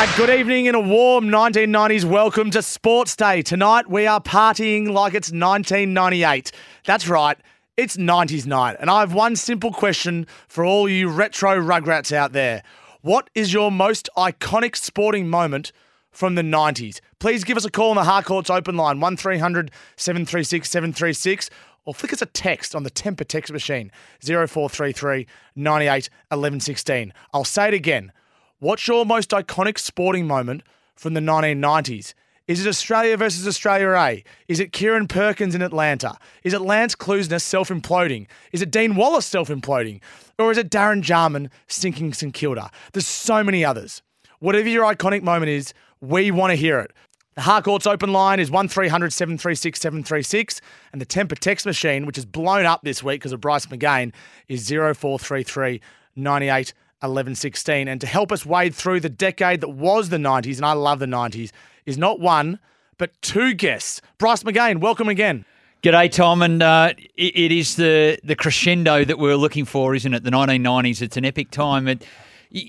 Uh, good evening in a warm 1990s. Welcome to Sports Day. Tonight we are partying like it's 1998. That's right, it's 90s night. And I have one simple question for all you retro rugrats out there. What is your most iconic sporting moment from the 90s? Please give us a call on the Harcourts open line 1300 736 736 or flick us a text on the Tempur text machine 0433 98 11 16. I'll say it again. What's your most iconic sporting moment from the 1990s? Is it Australia versus Australia A? Is it Kieren Perkins in Atlanta? Is it Lance Klusener self imploding? Is it Dean Wallace self imploding? Or is it Darren Jarman sinking St Kilda? There's so many others. Whatever your iconic moment is, we want to hear it. The Harcourts open line is 1300 736 736, and the Tempur text machine, which is blown up this week because of Bryce McGain, is 0433 98 11 16. And to help us wade through the decade that was the 90s, and I love the 90s, is not one, but two guests. Bryce McGain, welcome again. G'day, Tom, and uh, it, it is the the crescendo that we're looking for, isn't it? The 1990s. It's an epic time. It,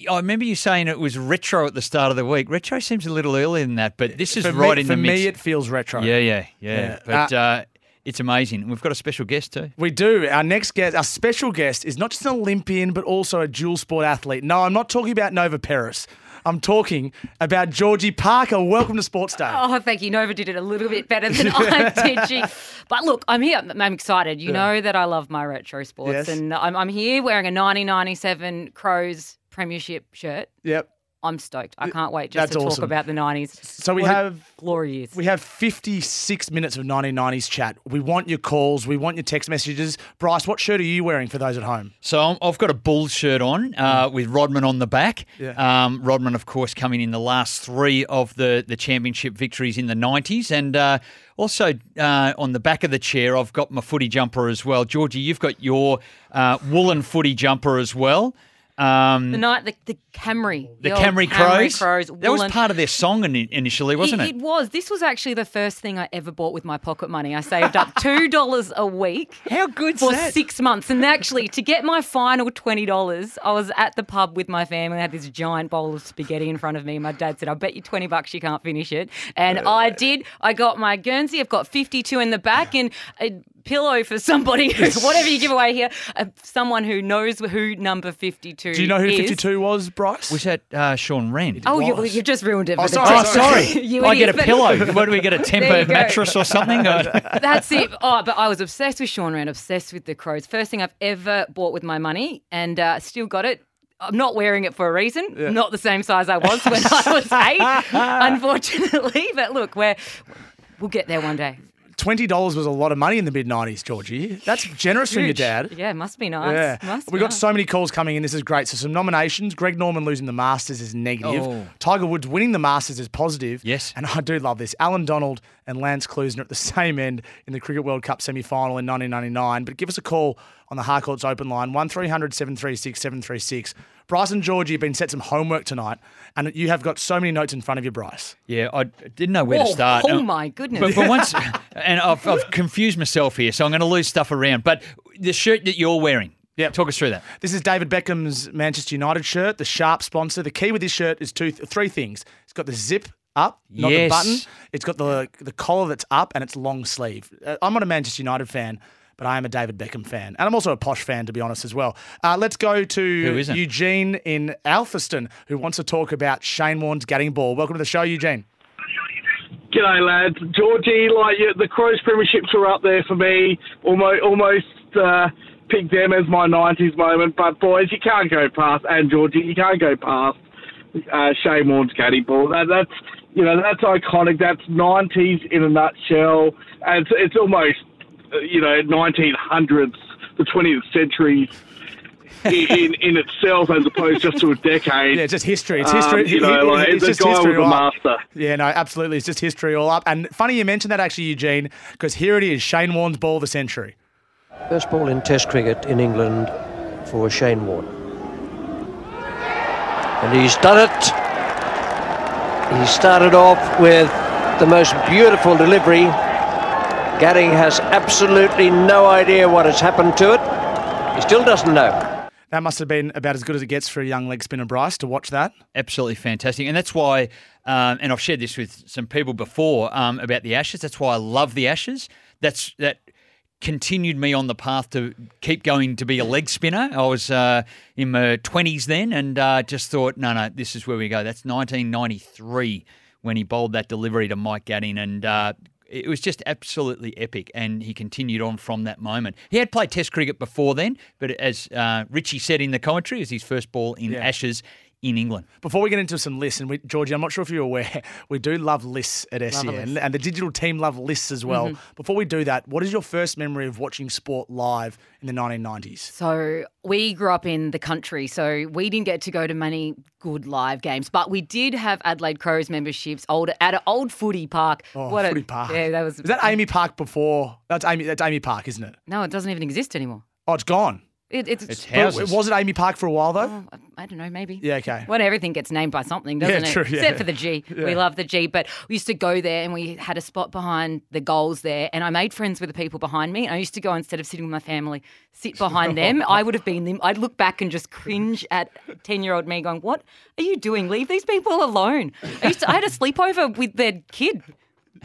I remember you saying it was retro at the start of the week. Retro seems a little earlier than that, but this is For right me, in for the mix. me, it feels retro. yeah, yeah, yeah, Yeah. But Uh, uh, it's amazing. We've got a special guest too. We do. Our next guest, our special guest, is not just an Olympian, but also a dual sport athlete. No, I'm not talking about Nova Peris. I'm talking about Georgie Parker. Welcome to Sports Day. Oh, thank you. Nova did it a little bit better than I did. Gee. But look, I'm here. I'm excited. You know that I love my retro sports, Yes. and I'm, I'm here wearing a 1997 Crows Premiership shirt. Yep. I'm stoked. I can't wait just That's to talk awesome. about the 90s. So we What have glory years. we have 56 minutes of 1990s chat. We want your calls. We want your text messages. Bryce, what shirt are you wearing for those at home? So I'm, I've got a Bulls shirt on uh, with Rodman on the back. Yeah. Um, Rodman, of course, coming in the last three of the, the championship victories in the 90s. And uh, also uh, on the back of the chair, I've got my footy jumper as well. Georgie, you've got your uh, woolen footy jumper as well. Um, the night, the, the Camry. the old Camry Crows. Crows. That was part of their song ini- initially, wasn't it? It was. This was actually the first thing I ever bought with my pocket money. I saved up two dollars a week. How good's for that? six months. And actually, to get my final twenty dollars, I was at the pub with my family. I had this giant bowl of spaghetti in front of me. My dad said, "I bet you twenty bucks you can't finish it," and I did. I got my Guernsey. I've got fifty-two in the back and. A, Pillow for somebody, whatever you give away here, uh, someone who knows who number 52 Do you know who is. 52 was, Bryce? Was that uh, Shaun Rehn? Oh, you, was. you just ruined it. Oh, for the sorry, Oh, sorry. You I get a pillow. What do we get? A There Tempur you go. mattress or something? That's it. Oh, but I was obsessed with Shaun Rehn, obsessed with the Crows. First thing I've ever bought with my money, and uh, still got it. I'm not wearing it for a reason. Not the same size I was when I was eight, unfortunately. But look, we're we'll get there one day. $20 was a lot of money in the mid 90s, Georgie. That's generous from your dad. Yeah, must be nice. Yeah. Must We've be got nice. so many calls coming in. This is great. So, some nominations. Greg Norman losing the Masters is negative. Oh. Tiger Woods winning the Masters is positive. Yes. And I do love this. Allan Donald and Lance Klusener at the same end in the Cricket World Cup semi final in 1999. But give us a call on the Harcourts open line 1300 736 736. Bryce and Georgie have been set some homework tonight, and you have got so many notes in front of you, Bryce. yeah, I didn't know where Oh, to start. oh my goodness. But, but once, and I've, I've confused myself here, so I'm going to lose stuff around. But the shirt that you're wearing, yeah, talk us through that. This is David Beckham's Manchester United shirt, the Sharp sponsor. The key with this shirt is two, three things. It's got the zip up, not Yes. the button. It's got the the collar that's up and it's long sleeve. Uh, I'm not a Manchester United fan, but I am a David Beckham fan. And I'm also a posh fan, to be honest, as well. Uh, let's go to Eugene in Alphington, who wants to talk about Shane Warne's Gatting ball. Welcome to the show, Eugene. G'day, lads. Georgie, like you, the Crows premierships are up there for me. Almost, almost uh, picked them as my '90s moment. But boys, you can't go past, and Georgie, you can't go past uh, Shane Warne's Gatting ball. That, that's you know that's iconic. That's '90s in a nutshell. And it's, it's almost you know 1900s, the 20th century. in, in, in itself, as opposed just to a decade. Yeah, just history. It's Um, history. you know, like, it's the just guy history was a all up. master. Yeah, no, absolutely. It's just history all up. And funny you mentioned that actually, Eugene, because here it is Shane Warne's ball of the century. First ball in Test cricket in England for Shane Warne. And he's done it. He started off with the most beautiful delivery. Gatting has absolutely no idea what has happened to it. He still doesn't know. That must have been about as good as it gets for a young leg spinner, Bryce, to watch that. Absolutely fantastic. And that's why, um, and I've shared this with some people before um, about the Ashes. That's why I love the Ashes. That's that continued me on the path to keep going to be a leg spinner. I was uh, in my 20s then and uh, just thought, no, no, this is where we go. That's 1993 when he bowled that delivery to Mike Gatting. And uh, it was just absolutely epic. And he continued on from that moment. He had played Test cricket before then, but as uh, Richie said in the commentary, it was his first ball in Yeah. Ashes in England. Before we get into some lists, and we, Georgie, I'm not sure if you're aware, we do love lists at Love SEN, list. Mm-hmm. and the digital team love lists as well. Before we do that, what is your first memory of watching sport live in the 1990s? So we grew up in the country, so we didn't get to go to many good live games, but we did have Adelaide Crows memberships old at an old footy park. Oh, What a- Footy Park. Yeah, that was. Is that AAMI Park before? That's AAMI. That's AAMI Park, isn't it? No, it doesn't even exist anymore. Oh, it's gone. It, it's, It's But houses. was it AAMI Park for a while though? Oh, I don't know, maybe. Yeah, okay. When everything gets named by something, doesn't Yeah, it? true, yeah. Except for the G. We love the G. But we used to go there and we had a spot behind the goals there. And I made friends with the people behind me. And I used to go instead of sitting with my family, sit behind them. I would have been them. I'd look back and just cringe at 10 year old me going, What are you doing? Leave these people alone. I, used to, I had a sleepover with their kid.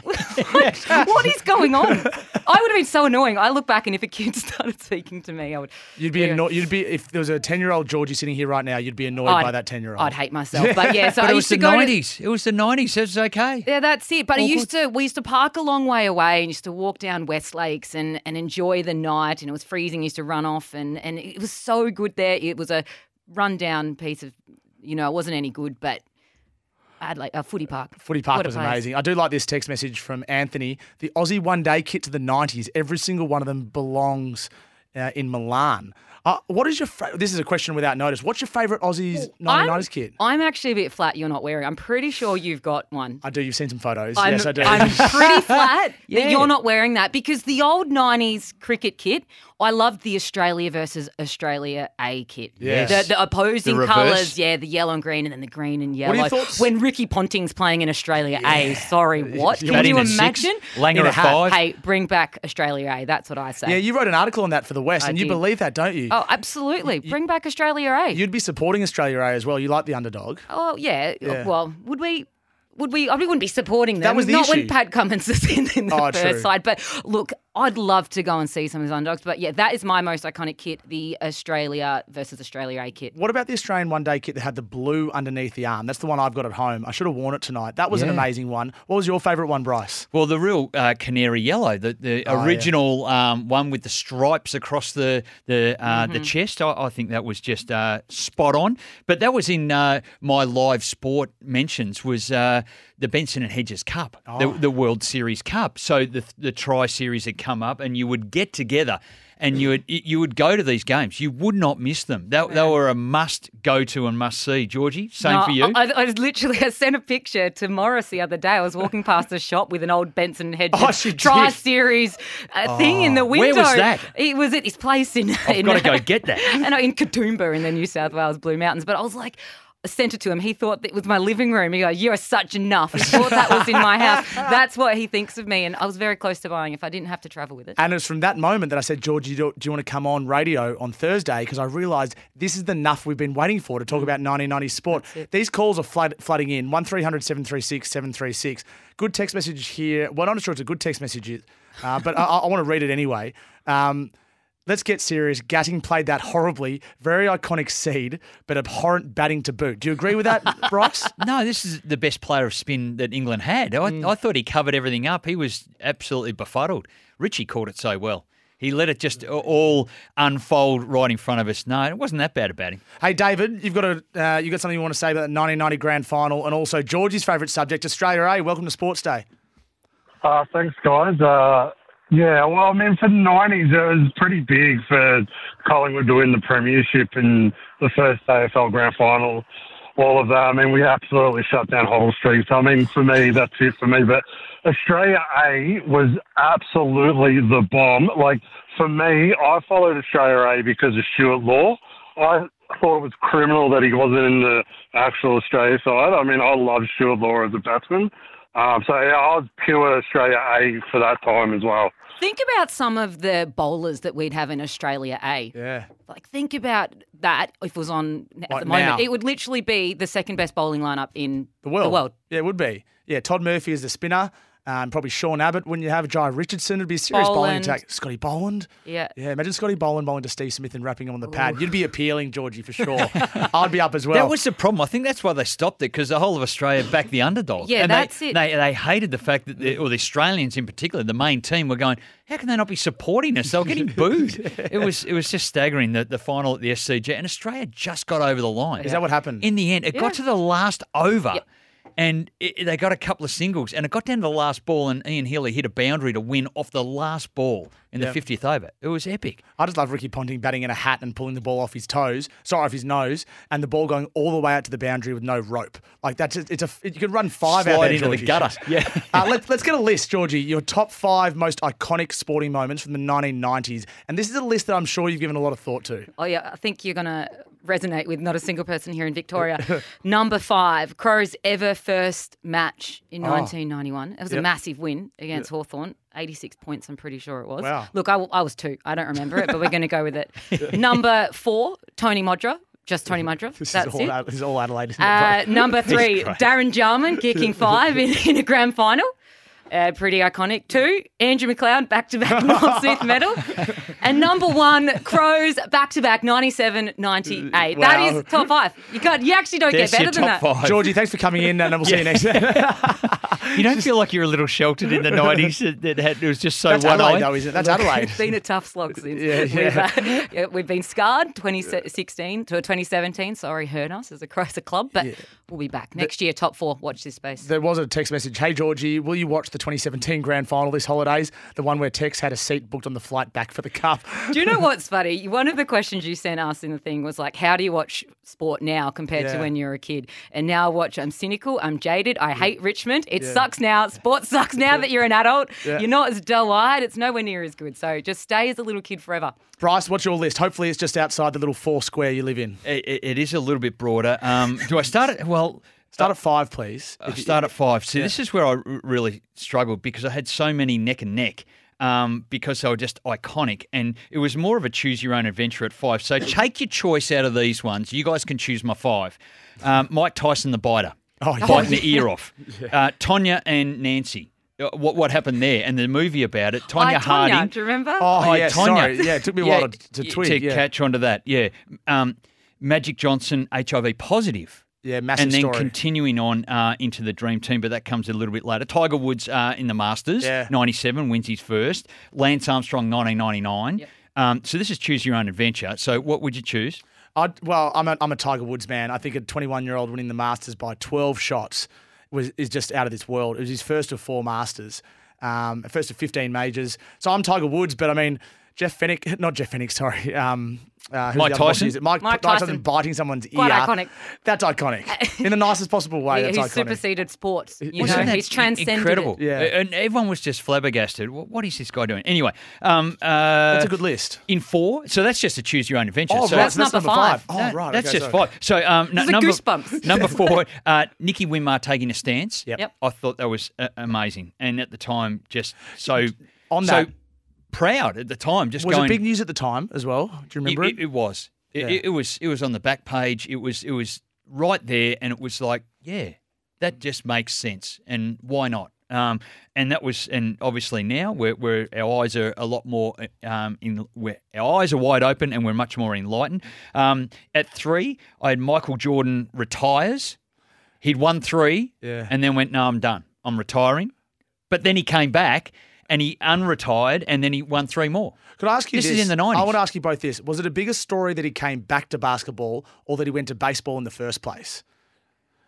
What- what is going on? I would have been so annoying. I look back and if a kid started speaking to me, I would. You'd be Yeah. annoyed. You'd be if there was a 10 year old Georgie sitting here right now. You'd be annoyed I'd- by that 10 year old. I'd hate myself. But yeah, so But I it used was to the go to- 90s. It was the 90s. It was okay. Yeah, that's it. But I used to we used to park a long way away and used to walk down West Lakes and, and enjoy the night and it was freezing, used to run off and, and it was so good there. It was a rundown piece of you know, it wasn't any good, but I had like a footy park. Footy Park What was amazing. I do like this text message from Anthony. The Aussie one day kit to the 90s, every single one of them belongs uh, in Milan. Uh, what is your fa- This is a question without notice. What's your favourite Aussies 1990s I'm, kit? I'm actually a bit flat you're not wearing. I'm pretty sure you've got one. I do. You've seen some photos. I'm, yes, I do. I'm pretty flat Yeah. that you're not wearing that because the old 90s cricket kit, I loved the Australia versus Australia A kit. Yes. The, the opposing The colours, yeah, the yellow and green and then the green and yellow. are your thoughts? When Ricky Ponting's playing in Australia A, sorry, what? Can Batting you at six, imagine? Langer a at five. Hey, bring back Australia A. That's what I say. yeah, you wrote an article on that for the West, I and you believe that, don't you? Oh, absolutely. Bring back Australia A. You'd be supporting Australia A as well. You like the underdog. Oh yeah. Yeah. Well, would we? Would we? I mean, wouldn't be supporting them. That was the Not issue. when Pat Cummins is in, in the Oh, first true. side. But look, I'd love to go and see some of these underdogs. But yeah, that is my most iconic kit: the Australia versus Australia A kit. What about the Australian one day kit that had the blue underneath the arm? That's the one I've got at home. I should have worn it tonight. That was an amazing one. What was your favourite one, Bryce? Well, the real uh, canary yellow, the, the Oh, yeah. original um, one with the stripes across the the uh, Mm-hmm. the chest, I, I think that was just uh, spot on. But that was in uh, my live sport mentions was uh, the Benson and Hedges Cup, Oh. the, the World Series Cup. So the the Tri Series had come up, and you would get together. And you would you would go to these games. You would not miss them. They, they were a must go to and must see. Georgie, same No, for you. I, I was literally I sent a picture to Morris the other day. I was walking past a shop with an old Benson Hedges Oh. Tri Series uh, thing in the window. where window. was that? It was at his place in. I've in got to go get that. and in Katoomba in the New South Wales Blue Mountains. But I was like, sent it to him. He thought that it was my living room. He goes, "You're such enough." He thought that was in my house. That's what he thinks of me, and I was very close to buying if I didn't have to travel with it. And it was from that moment that I said, George, do you, do you want to come on radio on Thursday? Because I realised this is the nuff we've been waiting for to talk about 1990 sport. These calls are flood, flooding in 1300 736 736. Good text message here. Well, I'm not sure it's a good text message. uh, but I, I want to read it anyway. Um, let's get serious. Gatting played that horribly, very iconic seed, but abhorrent batting to boot. Do you agree with that, Bryce? No, this is the best player of spin that England had. I, I thought he covered everything up. He was absolutely befuddled. Richie caught it so well. He let it just all unfold right in front of us. No, it wasn't that bad about him. Hey, David, you've got a uh, you got something you want to say about the 1990 Grand Final and also Georgie's favourite subject, Australia A. Welcome to Sports Day. Uh, thanks, guys. Uh, yeah, well, I mean, for the 90s, it was pretty big for Collingwood to win the Premiership in the first AFL Grand Final. All of that. I mean, we absolutely shut down Hull Street. So, I mean, for me, that's it for me. But Australia A was absolutely the bomb. Like, for me, I followed Australia A because of Stuart Law. I thought it was criminal that he wasn't in the actual Australia side. I mean, I love Stuart Law as a batsman. Um, so yeah, I was pure Australia A for that time as well. Think about some of the bowlers that we'd have in Australia A. Yeah. Like, think about that if it was on at Like the moment. now. It would literally be the second best bowling lineup in The world. The world. Yeah, it would be. Yeah, Todd Murphy is the spinner. Um, probably Sean Abbott. When you have Jhye Richardson, it'd be a serious bowling attack. Scotty Boland. Yeah. Yeah, imagine Scotty Boland bowling to Steve Smith and wrapping him on the pad. You'd be appealing, Georgie, for sure. I'd be up as well. That was the problem. I think that's why they stopped it because the whole of Australia backed the underdog. Yeah, and that's they, it. They, they hated the fact that, the, or the Australians in particular, the main team, were going, how can they not be supporting us? They were getting booed. It was it was just staggering, the, the final at the SCG. And Australia just got over the line. Is that what happened? In the end, it Yeah. got to the last over. Yep. And it, they got a couple of singles, and it got down to the last ball, and Ian Healy hit a boundary to win off the last ball in the 50th over. It was epic. I just love Ricky Ponting batting in a hat and pulling the ball off his toes, sorry, off his nose, and the ball going all the way out to the boundary with no rope. Like that's just, it's a you could run five out Slide there, into the gutter. Yeah. uh, let's let's get a list, Georgie. Your top five most iconic sporting moments from the 1990s, and this is a list that I'm sure you've given a lot of thought to. Oh yeah, I think you're gonna resonate with not a single person here in Victoria. Number five, Crows ever first match in 1991. It was a massive win against Hawthorn. 86 points, I'm pretty sure it was. Wow. Look, I was two. I don't remember it, but we're going to go with it. Number four, Tony Modra. Just Tony Modra. This That's is all it. Ad- this is all Adelaide. Uh, number three, Darren Jarman kicking five in, in a grand final. Uh, pretty iconic. Two, Andrew McLeod back to back Norm Smith medal. And number one, Crows back to back 97 98. That Wow. is top five. You can't you actually don't There's get your better than that. five. Georgie, thanks for coming in, and we'll see you next. Time. You don't feel like you're a little sheltered in the 90s that, that had, it was just so That's one Adelaide, eyed. though, isn't it? That's Adelaide. It's been a tough slog since. Yeah, We've, uh, yeah, we've been scarred 2016 to 2017. Sorry, hurt us as a Crows club, but we'll be back next year. Top four. Watch this space. There was a text message. Hey Georgie, will you watch the 2017 Grand Final this holidays? The one where Tex had a seat booked on the flight back for the cup. Do you know what's funny? One of the questions you sent us in the thing was like, how do you watch sport now compared to when you were a kid? And now I watch, I'm cynical, I'm jaded, I hate Richmond. It sucks now. Sport sucks now that you're an adult. Yeah. You're not as dull eyed. It's nowhere near as good. So just stay as a little kid forever. Bryce, what's your list? Hopefully, it's just outside the little four square you live in. It, it- it is a little bit broader. Um, do I start it? Well, Start at five, please. I'll start at five. See, this is where I r- really struggled because I had so many neck and neck um, because they were just iconic. And it was more of a choose your own adventure at five. So take your choice out of these ones. You guys can choose my five. Um, Mike Tyson, the biter, Oh, yeah. biting the ear off. Uh, Tonya and Nancy. Uh, What what happened there? And the movie about it. Tonya Hi, Tonya, Harding. do you remember? Oh, Oh, yeah, Tonya. sorry. Yeah, it took me a while to, to y- twig. yeah. catch onto that. Yeah. Um, Magic Johnson, HIV positive. Yeah, massive and then story. continuing on uh, into the dream team, but that comes a little bit later. Tiger Woods uh, in the Masters, Yeah. 97, wins his first. Lance Armstrong, 1999. Um, so this is choose your own adventure. So what would you choose? I'd, well, I'm a, I'm a Tiger Woods man. I think a 21 year old winning the Masters by 12 shots was is just out of this world. It was his first of four Masters, um, first of 15 majors. So I'm Tiger Woods, but I mean Jeff Fenech, not Jeff Fenech, sorry. Um, uh, who's Mike the Tyson? is it? Mike, Mike Tyson. Tyson. biting someone's Quite ear. iconic. That's iconic in the nicest possible way. He- that's he's iconic. superseded sports. You Wasn't know, that he's transcended incredible. it. Yeah. And everyone was just flabbergasted. What, what is this guy doing? Anyway, um, uh, That's a good list. in four. So that's just a choose your own adventure. Oh, so right, That's so that's number number five. five. Oh, right. That's okay, just sorry. five. So um, n- number goosebumps. number four, uh, Nicky Winmar taking a stance. Yep. Yep. I thought that was uh, amazing, and at the time, just so On so that- proud at the time. Just Was going, it big news at the time as well? Do you remember it, it? it, was. It, Yeah. it, was. It was on the back page. It was. It was right there, and it was like, yeah, that just makes sense. And why not? Um, and that was, and obviously now we're, we're our eyes are a lot more um, in, we're, our eyes are wide open and we're much more enlightened. Um, at three, I had Michael Jordan retires. He'd won three, Yeah. and then went, "No, I'm done. I'm retiring." But then he came back and he unretired, and then he won three more. Could I ask you This this? is in the 90s. I want to ask you both this. Was it a bigger story that he came back to basketball or that he went to baseball in the first place?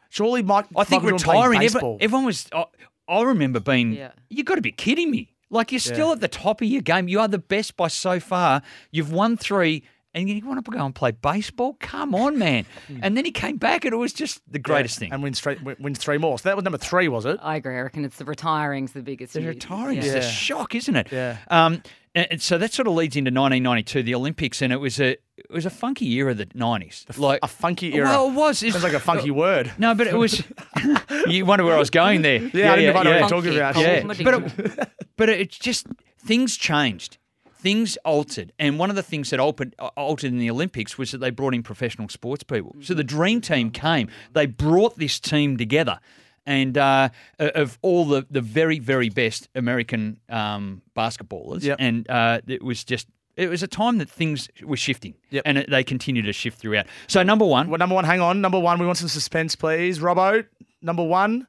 Surely Mike, I think Michael retiring. Everyone, everyone was. I, I remember being. Yeah. You got to be kidding me! Like you're still Yeah. at the top of your game. You are the best by so far. You've won three, and you want to go and play baseball? Come on, man! and then he came back, and it was just the greatest thing. And wins three, wins three more. So that was number three, was it? I agree. I reckon it's the retiring's the biggest. The news. retiring Yeah. is a shock, isn't it? Yeah. Um, and, and so that sort of leads into 1992, the Olympics, and it was a it was a funky year of the 90s. Like a funky era. Well, it was. Sounds like a funky word. No, but it was. you wonder where I was going there. Yeah, I didn't know what you were talking about. Yeah, but it, but it's just things changed, things altered, and one of the things that altered, altered in the Olympics was that they brought in professional sports people. So the dream team came. They brought this team together, and uh, of all the the very very best American um, basketballers, Yep. and uh, it was just. It was a time that things were shifting, Yep. and they continue to shift throughout. So number one, Well, number one, hang on. Number one, we want some suspense, please. Robbo, number one.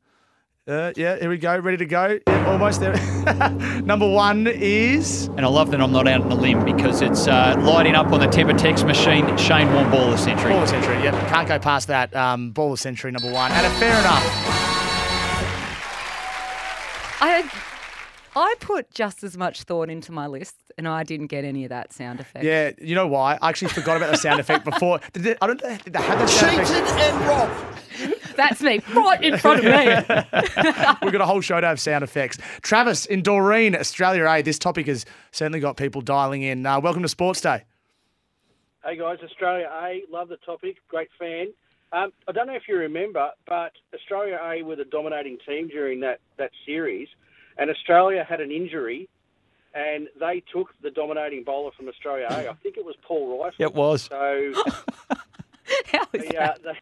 Uh, yeah, here we go. Ready to go. Yeah, almost there. number one is. And I love that I'm not out on a limb because it's uh, lighting up on the Tempur text machine. Shane Warne Ball of Century. Ball of Century. Yep, can't go past that. Um, Ball of Century, number one. And a fair enough. I I put just as much thought into my list, and I didn't get any of that sound effect. Yeah, you know why? I actually forgot about the sound effect before. Did they, I don't. Did they have that sound effect? That's me right in front of me. We've got a whole show to have sound effects. Travis in Doreen, Australia A. This topic has certainly got people dialing in. Uh, welcome to Sports Day. Hey guys, Australia A, love the topic, great fan. Um, I don't know if you remember, but Australia A were the dominating team during that, that series, and Australia had an injury, and they took the dominating bowler from Australia A. I think it was Paul Reiffel. It was. So How is they, uh, that?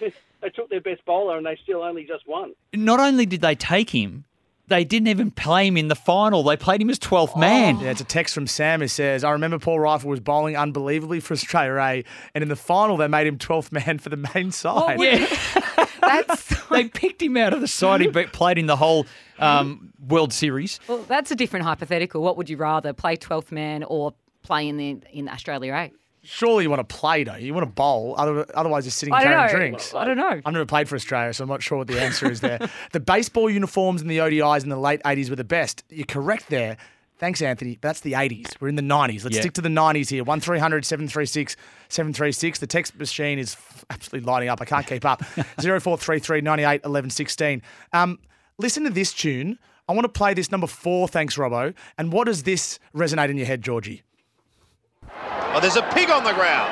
they, they took their best bowler, and they still only just won. Not only did they take him, they didn't even play him in the final. They played him as 12th man. Yeah, it's a text from Sam who says, I remember Paul Reiffel was bowling unbelievably for Australia A, and in the final they made him 12th man for the main side. Yeah, That's they picked him out of the side. He played in the whole um, World Series. well, that's a different hypothetical. What would you rather play twelfth man or play in the in Australia A? Surely you want to play, don't you? You want to bowl, otherwise you're sitting I don't carrying know. drinks. I don't know. I've never played for Australia, so I'm not sure what the answer is there. the baseball uniforms and the ODIs in the late 80s were the best. You're correct there. Thanks, Anthony. That's the 80s. We're in the 90s. Let's Yeah. stick to the 90s here. 1300 736 736. The text machine is f- absolutely lighting up. I can't keep up. 0433 98 11 16. Um, listen to this tune. I want to play this number four. Thanks, Robbo. And what does this resonate in your head, Georgie? Oh, there's a pig on the ground.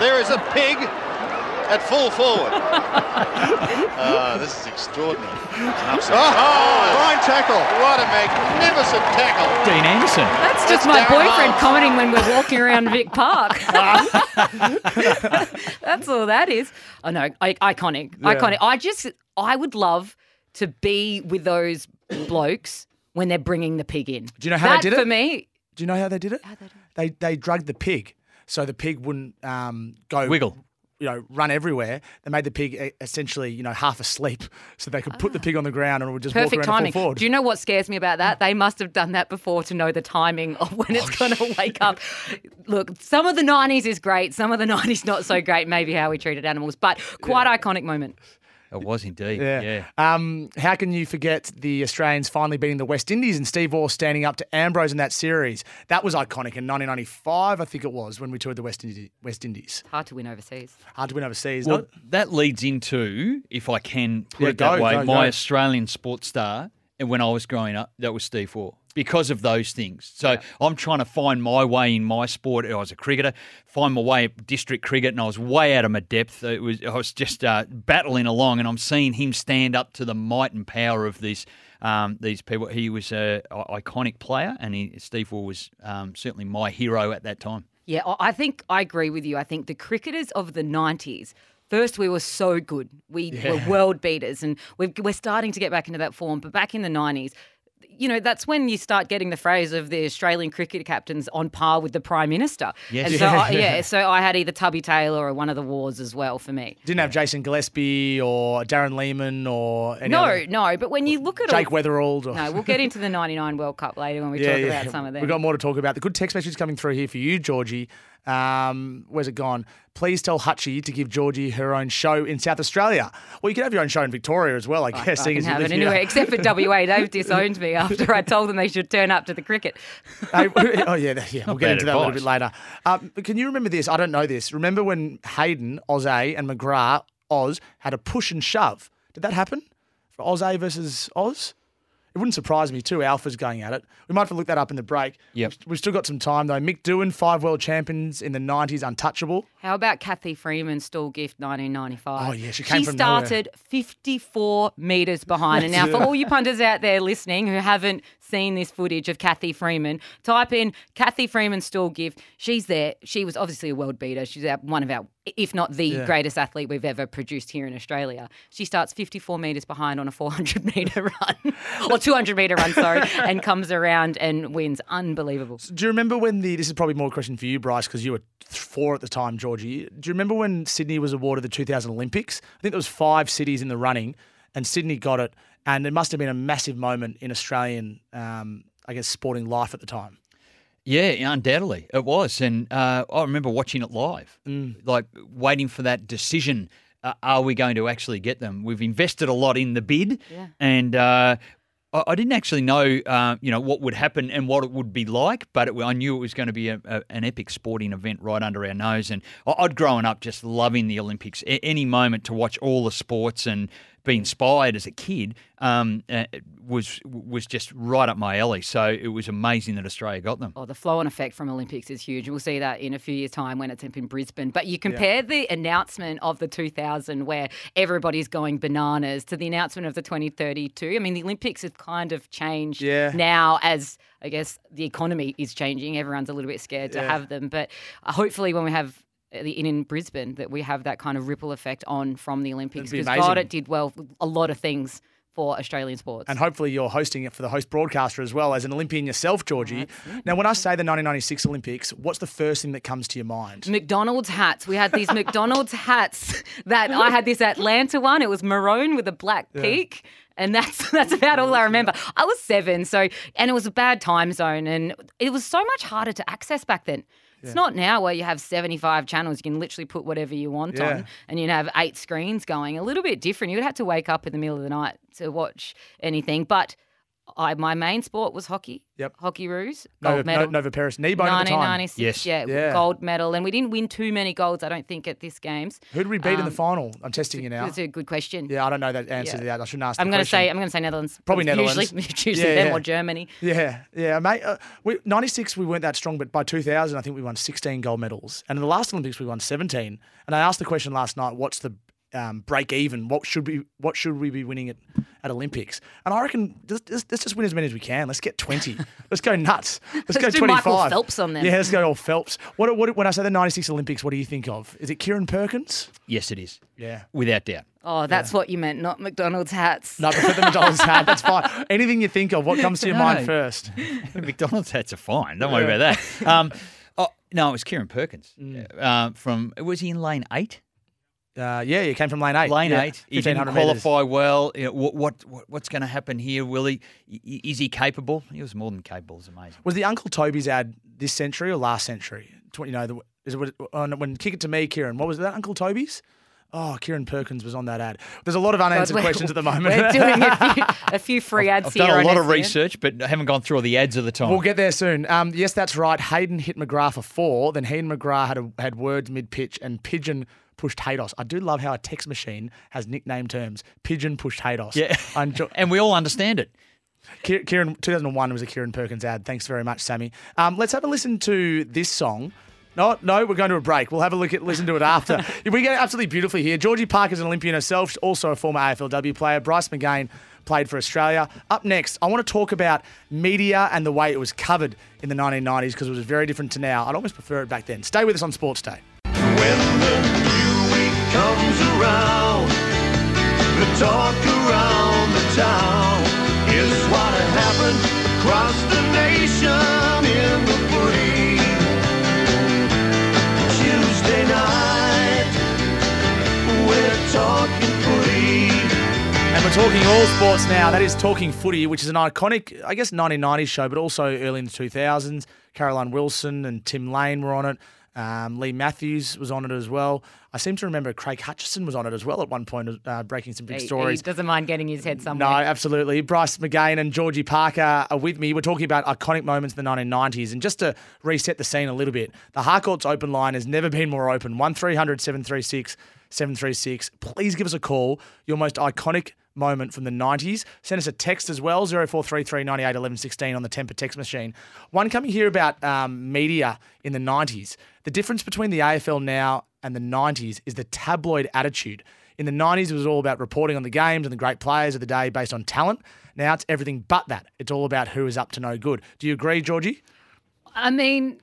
there is a pig at full forward. uh, this is extraordinary. Oh, fine tackle. What a magnificent tackle. Dean Anderson. That's just It's my boyfriend half. commenting when we're walking around Vic Park. That's all that is. I know, I, iconic, iconic. I just, I would love to be with those blokes when they're bringing the pig in. Do you know how they that did it? For me, Do you know how they did it? they do it? They they drugged the pig, so the pig wouldn't um, go Wiggle. You know, run everywhere. They made the pig essentially, you know, half asleep, so they could put the ah. pig on the ground and it would just perfect walk around timing. and fall forward. Do you know what scares me about that? They must have done that before to know the timing of when Oh, it's going to wake up. Look, some of the 90s is great, some of the 90s not so great, maybe how we treated animals, but quite iconic moment. It was indeed. yeah. yeah. Um, how can you forget the Australians finally beating the West Indies and Steve Waugh standing up to Ambrose in that series? That was iconic in 1995, I think it was, when we toured the West Indies. West Indies. Hard to win overseas. Hard to win overseas. Well, no? that leads into, if I can put Yeah, it that go, way, go, my go. Australian sports star. And when I was growing up, that was Steve Waugh because of those things. So I'm trying to find my way in my sport. I was a cricketer, find my way at district cricket, and I was way out of my depth. It was I was just uh, battling along, and I'm seeing him stand up to the might and power of these um, these people. He was a, iconic player, and he, Steve Waugh was um, certainly my hero at that time. Yeah, I think I agree with you. I think the cricketers of the 90s First, we were so good. We were world beaters, and we've, we're starting to get back into that form. But back in the 90s, you know, that's when you start getting the phrase of the Australian cricket captains on par with the Prime Minister. Yes. And so, I, yeah, so I had either Tubby Taylor or one of the Waughs as well for me. Didn't have Jason Gillespie or Darren Lehmann or any No, other- no, but when you look at Jake all, Weatherald. Or, no, we'll get into the '99 World Cup later when we talk about some of them. We've got more to talk about. The good text message coming through here for you, Georgie. Um, where's it gone? Please tell Hutchie to give Georgie her own show in South Australia. Well, you can have your own show in Victoria as well, I guess. I seeing can as have it anywhere, except for WA. They've disowned me after I told them they should turn up to the cricket. Hey, oh yeah, yeah. We'll get into that a little bit later. Um, but can you remember this? I don't know this. Remember when Hayden, Oz-A, and McGrath, Oz, had a push and shove? Did that happen for Oz-A versus Oz? It wouldn't surprise me. Two alphas going at it. We might have to look that up in the break. Yep. We've still got some time though. Mick Doohan, five world champions in the '90s, untouchable. How about Cathy Freeman, Stawell Gift, 1995? Oh, yeah, she came from nowhere. started 54 metres behind. And now, for all you punters out there listening who haven't seen this footage of Cathy Freeman, type in Cathy Freeman Stawell Gift. She's there. She was obviously a world beater. She's one of our, if not the Yeah. greatest athlete we've ever produced here in Australia. She starts 54 metres behind on a 400 metre run, or 200 metre run, sorry, and comes around and wins. Unbelievable. Do you remember when the? This is probably more a question for you, Bryce, because you were four at the time, Georgie. Do you remember when Sydney was awarded the 2000 Olympics? I think there was five cities in the running, and Sydney got it, and it must have been a massive moment in Australian, um, I guess, sporting life at the time. Yeah, undoubtedly it was, and uh, I remember watching it live, like waiting for that decision. Uh, are we going to actually get them? We've invested a lot in the bid, Yeah. and uh, I, didn't actually know, uh, you know, what would happen and what it would be like, but it, I knew it was going to be a, a, an epic sporting event right under our nose. And I'd grown up just loving the Olympics. A- any moment to watch all the sports and be inspired as a kid um, uh, was was just right up my alley. So it was amazing that Australia got them. Oh, the flow on effect from Olympics is huge. We'll see that in a few years' time when it's up in Brisbane. But you compare the announcement of the 2000, where everybody's going bananas, to the announcement of the 2032. I mean, the Olympics have kind of changed Yeah. now as I guess the economy is changing. Everyone's a little bit scared to Yeah. have them. But uh, hopefully, when we have Uh, in, in Brisbane, that we have that kind of ripple effect on from the Olympics. Because. God, it did well a lot of things for Australian sports. And hopefully you're hosting it for the host broadcaster as well as an Olympian yourself, Georgie. Now, when I say the 1996 Olympics, what's the first thing that comes to your mind? McDonald's hats. We had these McDonald's hats that I had this Atlanta one. It was maroon with a black peak. And that's that's about all I remember. I was seven, so and it was a bad time zone, and it was so much harder to access back then. It's not now where you have 75 channels. You can literally put whatever you want Yeah. on, and you'd have eight screens going. A little bit different. You'd have to wake up in the middle of the night to watch anything. But I, my main sport was hockey. Yep. Hockey roos, Nova, gold medal. No, Nova Peris-Kneebone at the time. 1996, Yes. yeah, Yeah. gold medal, and we didn't win too many golds, I don't think, at this games. Who did we beat in the Um, final? I'm testing you now. That's a good question. Yeah, I don't know that answer Yeah. to that. I shouldn't ask. I'm going to question. say I'm going to say Netherlands. Probably Netherlands. Usually, usually Yeah, them yeah. or Germany. Yeah, yeah, mate. Uh, we, 96, we weren't that strong, but by 2000, I think we won 16 gold medals. And in the last Olympics, we won 17. And I asked the question last night, what's the um, break even? What should we what should we be winning at, at Olympics? And I reckon let's, let's let's just win as many as we can. Let's get 20. let's go nuts. Let's, go Let's do 25. Michael Phelps on them. Yeah, let's go all Phelps. What, what, when I say the 96 Olympics, what do you think of? Is it Kieren Perkins? Yes, it is. Yeah. Without doubt. Oh, that's what you meant, not McDonald's hats. No, but for the McDonald's hat, that's fine. Anything you think of, what comes to your mind first? The McDonald's hats are fine. Don't worry about that. Um, oh, no, it was Kieren Perkins Mm. uh, from. Was he in lane eight? Uh, yeah, you came from lane eight. Lane yeah, eight. He didn't 1500 metres. qualify well. You know, what, what what what's going to happen here? Willie? Is he capable? He was more than capable. It's amazing. Was the Uncle Toby's ad this century or last century? Tw- You know, the, is it on, when kick it to me, Kieren? What was that, Uncle Toby's? Oh, Kieren Perkins was on that ad. There's a lot of unanswered we're- questions at the moment. We're doing a few, a few free ads I've here. done a lot of research, but I haven't gone through all the ads of the time. We'll get there soon. Um, yes, that's right. Hayden hit McGrath for four. Then Hayden McGrath had a, had words mid pitch, and Pigeon pushed Haydos. I do love how a text machine has nickname terms. Pigeon pushed Haydos. Yeah. I enjoy- and we all understand it. Kieren, 2001 was a Kieren Perkins ad. Thanks very much, Sammy. Um, let's have a listen to this song. No, no, we're going to a break. We'll have a look at listen to it after. we get it absolutely beautifully here. Georgie Park is an Olympian herself, She's also a former AFLW player. Bryce McGain played for Australia. Up next, I want to talk about media and the way it was covered in the 1990s because it was very different to now. I'd almost prefer it back then. Stay with us on Sports Day. Around, the talk around the town. Here's what happened across the nation in the. Tuesday night, we're talking footy. And we're talking all sports now. That is Talking Footy, which is an iconic, I guess, 1990s show, but also early in the 2000s. Caroline Wilson and Tim Lane were on it. Um, Leigh Matthews was on it as well. I seem to remember Craig Hutchison was on it as well at one point, uh, breaking some big He- stories. He doesn't mind getting his head somewhere. No, absolutely. Bryce McGain and Georgie Parker are with me. We're talking about iconic moments in the 1990s. And just to reset the scene a little bit, the Harcourt's open line has never been more open. 1300 736 736. Please give us a call. Your most iconic moment from the 90s. Send us a text as well 0433 98 11 16 on the Tempur text machine. One coming here about um, media in the 90s. The difference between the AFL now and the 90s is the tabloid attitude. In the 90s, it was all about reporting on the games and the great players of the day based on talent. Now it's everything but that. It's all about who is up to no good. Do you agree, Georgie? I mean,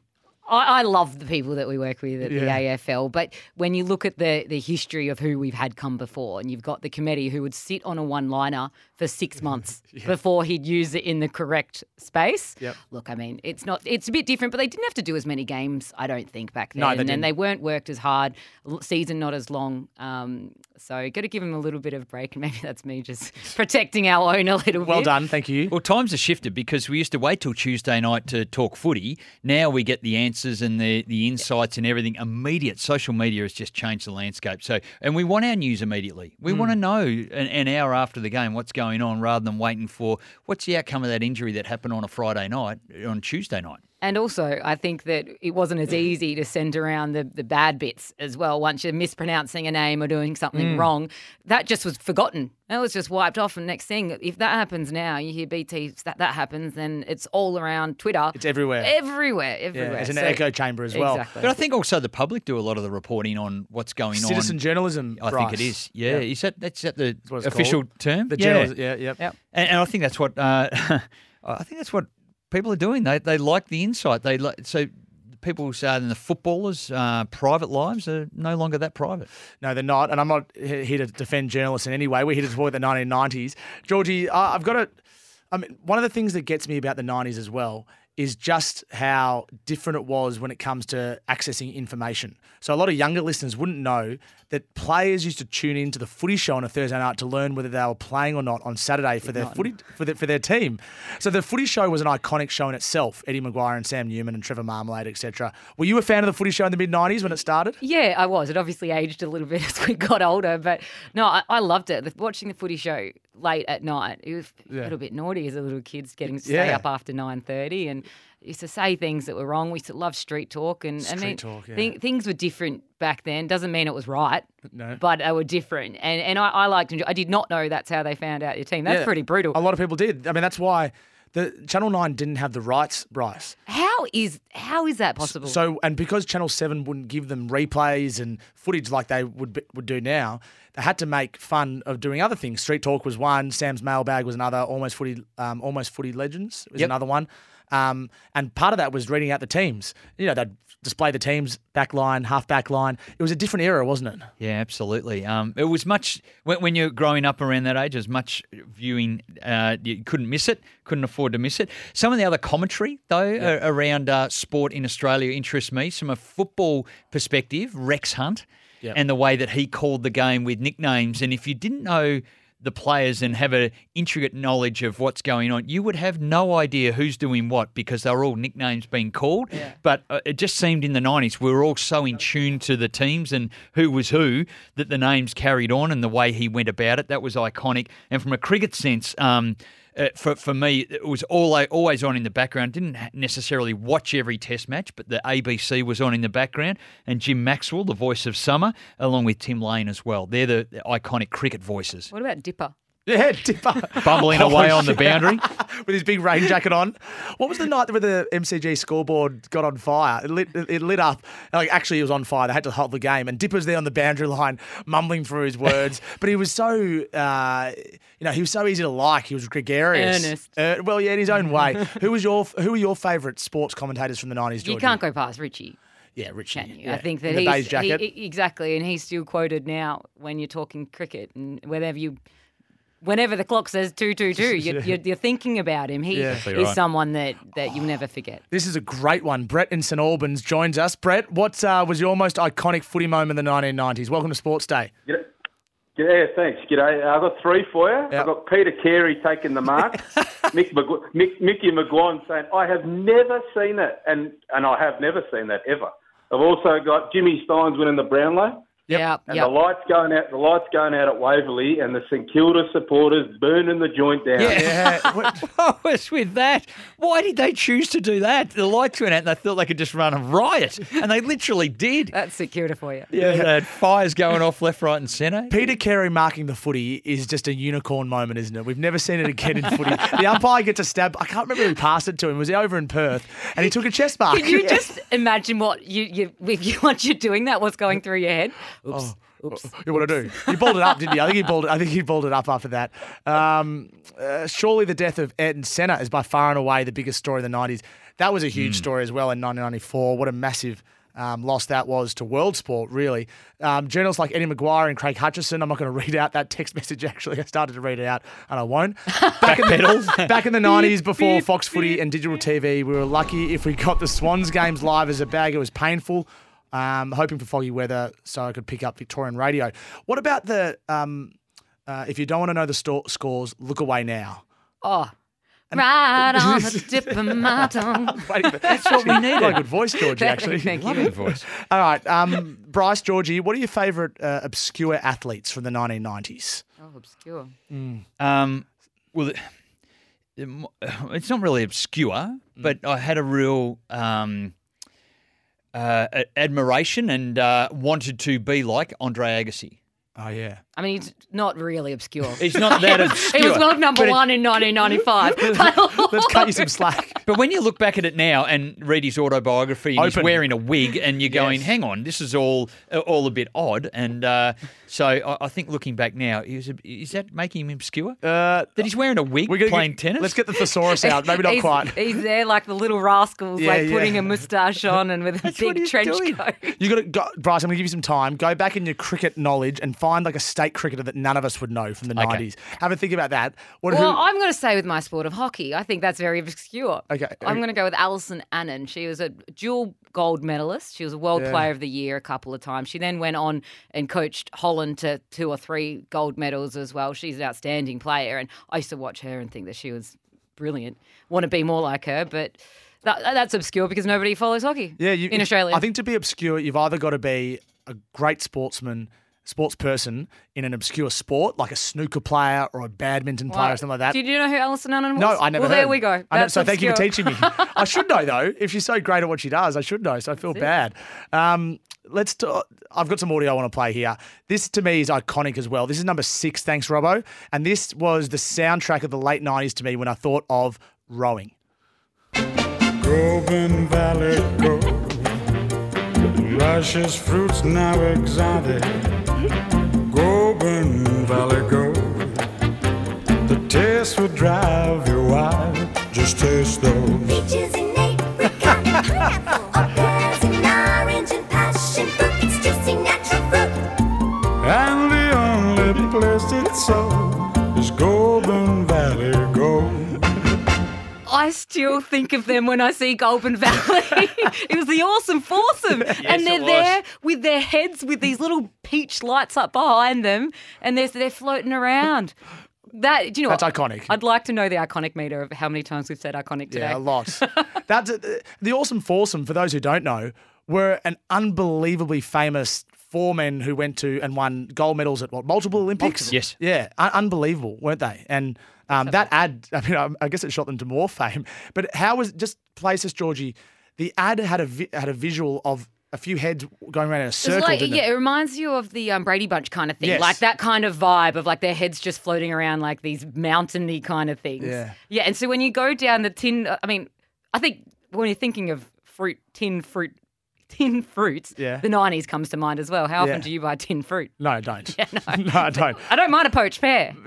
I, I love the people that we work with at Yeah. the AFL, but when you look at the the history of who we've had come before, and you've got the committee who would sit on a one liner for six months before he'd use it in the correct space. Yep. Look, I mean, it's not it's a bit different, but they didn't have to do as many games, I don't think, back then. No, they and didn't. they weren't worked as hard, season not as long. Um, so got to give him a little bit of break, and maybe that's me just protecting our own a little Well bit. Well done. Thank you. Well, times have shifted because we used to wait till Tuesday night to talk footy. Now we get the answers and the, the insights and everything immediate. Social media has just changed the landscape. So, and we want our news immediately. We mm. want to know an, an hour after the game what's going on rather than waiting for what's the outcome of that injury that happened on a Friday night on Tuesday night. And also, I think that it wasn't as easy to send around the, the bad bits as well. Once you're mispronouncing a name or doing something Mm. wrong, that just was forgotten. That was just wiped off. And next thing, if that happens now, you hear BT that that happens, then it's all around Twitter. It's everywhere. everywhere, Yeah, everywhere. it's an So- echo chamber as well. Exactly. But I think also the public do a lot of the reporting on what's going on. Citizen journalism. I think it is. Yeah, is that that's that the what official called. term? The yeah. journalism. Yeah, yep. Yep. And, and I think that's what uh, I think that's what people are doing. They they like the insight. They like so people say that the footballers' uh, private lives are no longer that private. No, they're not. And I'm not here to defend journalists in any way. We're here to support the 1990s. Georgie, I've got to. I mean, one of the things that gets me about the 90s as well is just how different it was when it comes to accessing information. So a lot of younger listeners wouldn't know that players used to tune into the footy show on a Thursday night to learn whether they were playing or not on Saturday for their footy for, the, for their team. So the footy show was an iconic show in itself. Eddie McGuire and Sam Newman and Trevor Marmalade, etc. Were you a fan of the footy show in the mid 90s when it started? Yeah, I was. It obviously aged a little bit as we got older, but no, I, I loved it. The- Watching the footy show late at night, it was a little bit naughty as a little kids getting to stay Yeah. up after nine thirty and used to say things that were wrong. We used to love street talk, and I mean, talk, yeah. thi- things were different back then. Doesn't mean it was right, No. but they were different. And and I, I liked. I did not know that's how they found out your team. That's Yeah. pretty brutal. A lot of people did. I mean, that's why the Channel Nine didn't have the rights, Bryce. How is how is that possible? So, and because Channel Seven wouldn't give them replays and footage like they would would do now, they had to make fun of doing other things. Street Talk was one. Sam's Mailbag was another. Almost Footy, um, Almost Footy Legends was Yep. another one. Um, and part of that was reading out the teams. You know, they'd display the teams, back line, half back line. It was a different era, wasn't it? Yeah, absolutely. Um, it was much when, when you're growing up around that age. as much viewing. Uh, you couldn't miss it. Couldn't afford to miss it. Some of the other commentary though a- around uh, sport in Australia interests me. From a football perspective, Rex Hunt Yep. and the way that he called the game with nicknames. And if you didn't know the players and have a intricate knowledge of what's going on, you would have no idea who's doing what because they were all nicknames being called. But uh, it just seemed in the 90s we were all so in tune to the teams and who was who that the names carried on and the way he went about it. That was iconic. And from a cricket sense, um, uh, for, for me, it was all, always on in the background. Didn't necessarily watch every test match, but the ABC was on in the background. And Jim Maxwell, the voice of summer, along with Tim Lane as well. They're the, the iconic cricket voices. what about Dipper? Yeah, Dipper. Bumbling Oh, away on the boundary. with his big rain jacket on. What was the night where the MCG scoreboard got on fire? It lit, it lit up. Like actually, it was on fire. They had to halt the game, and Dipper's there on the boundary line, mumbling through his words. but he was so, uh, you know, he was so easy to like. He was gregarious. Earnest. Uh, well, yeah, in his own way. who was your Who were your favourite sports commentators from the nineties? You can't go past Richie. Yeah, Richie. Yeah. I think that In the he's beige jacket. he- he- exactly, and he's still quoted now when you're talking cricket and whenever you. Whenever the clock says two two two, you're, you're, you're thinking about him. He Yeah. is right. someone that, that you'll never forget. This is a great one. Brett in St Albans joins us. Brett, what uh, was your most iconic footy moment in the 1990s? Welcome to Sports Day. G'day. Yeah, thanks. G'day. Uh, I've got three for you. Yep. I've got Peter Carey taking the mark. Mick Magu- Mick, Mickey McGuane saying, I have never seen that. And, and I have never seen that ever. I've also got Jimmy Stynes winning the Brownlow. Yeah, And yeah. the lights going out, the lights going out at Waverley, and the St Kilda supporters burning the joint down. Yeah. what- What was with that? Why did they choose to do that? The lights went out and they thought they could just run a riot, and they literally did. That's secure for you. Yeah, they had fires going off left, right, and centre. Peter Carey marking the footy is just a unicorn moment, isn't it? We've never seen it again in footy. The umpire gets a stab. I can't remember who passed it to him. Was he over in Perth? And he took a chest mark. Can you just imagine what you, you if you once you're doing that, what's going through your head? Oops. Oops. You want to do? You balled it up, didn't you? I think he balled. I think he balled it up after that. Um, uh, surely the death of Ayrton Senna is by far and away the biggest story of the '90s. That was a huge story as well in 1994. What a massive um, loss that was to world sport, really. Um, journalists like Eddie McGuire and Craig Hutchison. I'm not going to read out that text message. Actually, I started to read it out, and I won't. Back in the, back in the 90s, before Fox Footy and digital TV, we were lucky if we got the Swans games live as a bag. It was painful. Um, hoping for foggy weather so I could pick up Victorian radio. What about the um, uh, if you don't want to know the sto- scores, look away now. Oh, right on the tip of my tongue. That's what we need. Quite a good voice, Georgie. Actually, thank you. Lovely voice. All right, um, Bryce, Georgie, what are your favourite uh, obscure athletes from the 1990s? Oh, obscure. Um, well, it- it mo- it's not really obscure, but I had a real um, uh, admiration and uh, wanted to be like Andre Agassi. Oh yeah, I mean, he's not really obscure. He's not that He obscure. was world number but it- one in 1995. let's cut you some slack. But when you look back at it now and read his autobiography, and he's Open. wearing a wig, and you're going, Yes. "Hang on, this is all uh, all a bit odd." And uh, so I, I think looking back now, is, it- is that making him obscure? Uh, that he's wearing a wig we're gonna playing get- tennis? Let's get the thesaurus out. Maybe not he's, quite. He's there like the little rascals, Yeah, like yeah. putting a moustache on and with a what big he's trench doing. coat. You got to go, Bryce. I'm going to give you some time. Go back in your cricket knowledge and find like a state cricketer that none of us would know from the Okay. 90s. Have a think about that. What? Well, who, I'm going to stay with my sport of hockey. I think that's very obscure. Okay. I'm going to go with Alison Annan. She was a dual gold medalist. She was a World Yeah. Player of the Year a couple of times. She then went on and coached Holland to two or three gold medals as well. She's an outstanding player, and I used to watch her and think that she was brilliant. Want to be more like her, but that, that's obscure because nobody follows hockey. yeah, you, in Australia. I think to be obscure, you've either got to be a great sportsman, sports person in an obscure sport, like a snooker player or a badminton player or something like that. Did you know who Alison Annan was? No, I never Well, heard. there we go. I know, That's so thank you for teaching me. I should know though. If she's so great at what she does, I should know. So I feel bad. Um, let's. T- I've got some audio I want to play here. This to me is iconic as well. This is number six. Thanks, Robbo. And this was the soundtrack of the late '90s to me when I thought of rowing. Goulburn Valley go. Luscious fruits now exotic. Valley go. The taste will drive you wild. Just taste those. Peaches and apricot and pineapple, or pears and orange and passion fruit. It's juicy natural fruit. And the only place it's sold is Goulburn Valley. I still think of them when I see Goulburn Valley. it was the awesome foursome. and they're there with their heads with these little peach lights up behind them and they're, they're floating around. That do you know That's what? iconic. I'd like to know the iconic meter of how many times we've said iconic today. Yeah, a lot. That's uh, the awesome foursome. For those who don't know, were an unbelievably famous four men who went to and won gold medals at what multiple Olympics. Yes. Yeah, un- unbelievable, weren't they? And um, that ad, I mean, I guess it shot them to more fame. But how was just places, Georgie? The ad had a vi- had a visual of a few heads going around in a circle. like, didn't yeah, it? it reminds you of the um, Brady Bunch kind of thing, Yes. like that kind of vibe of like their heads just floating around like these mountainy kind of things. Yeah. yeah. And so when you go down the tin, I mean, I think when you're thinking of fruit, tin fruit, tin fruits, Yeah. the '90s comes to mind as well. How often Yeah. do you buy tin fruit? No, I don't. Yeah, no. no, I don't. I don't mind a poached pear.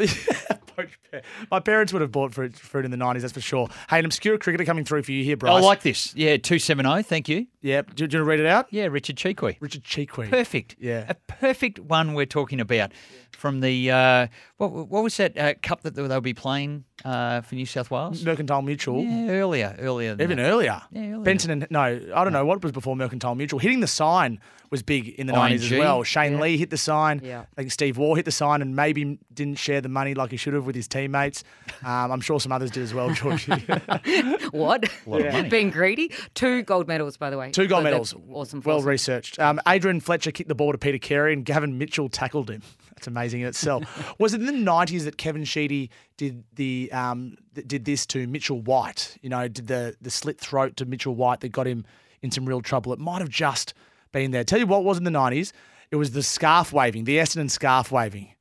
Poached pear. My parents would have bought fruit, fruit in the 90s, that's for sure. Hey, an obscure cricketer coming through for you here, Bryce. Oh, I Bryce. like this. Yeah, 270. Thank you. Yeah, do, do you want to read it out? Yeah, Richard Chee Quee. Richard Chee Quee. Perfect. Yeah. A perfect one we're talking about from the, uh, what, what was that uh, cup that they'll be playing uh, for New South Wales? Mercantile Mutual. Yeah, earlier, earlier. Than Even that. earlier. Yeah, earlier. Benson and no, I don't know what was before Mercantile Mutual. Hitting the sign was big in the nineties as well. Shane Lee hit the sign. Yeah. I think Steve Waugh hit the sign and maybe didn't share the money like he should have with his teammates. Um, I'm sure some others did as well, Georgie. What? lot of money. Being greedy. Two gold medals, by the way. Two gold So medals. Awesome. Well force. researched. Um, Adrian Fletcher kicked the ball to Peter Carey and Gavin Mitchell tackled him. That's amazing in itself. Was it in the nineties that Kevin Sheedy did the um, did this to Mitchell White? You know, did the the slit throat to Mitchell White that got him in some real trouble. It might have just been there. Tell you what was in the nineties. It was the scarf waving, the Essendon scarf waving.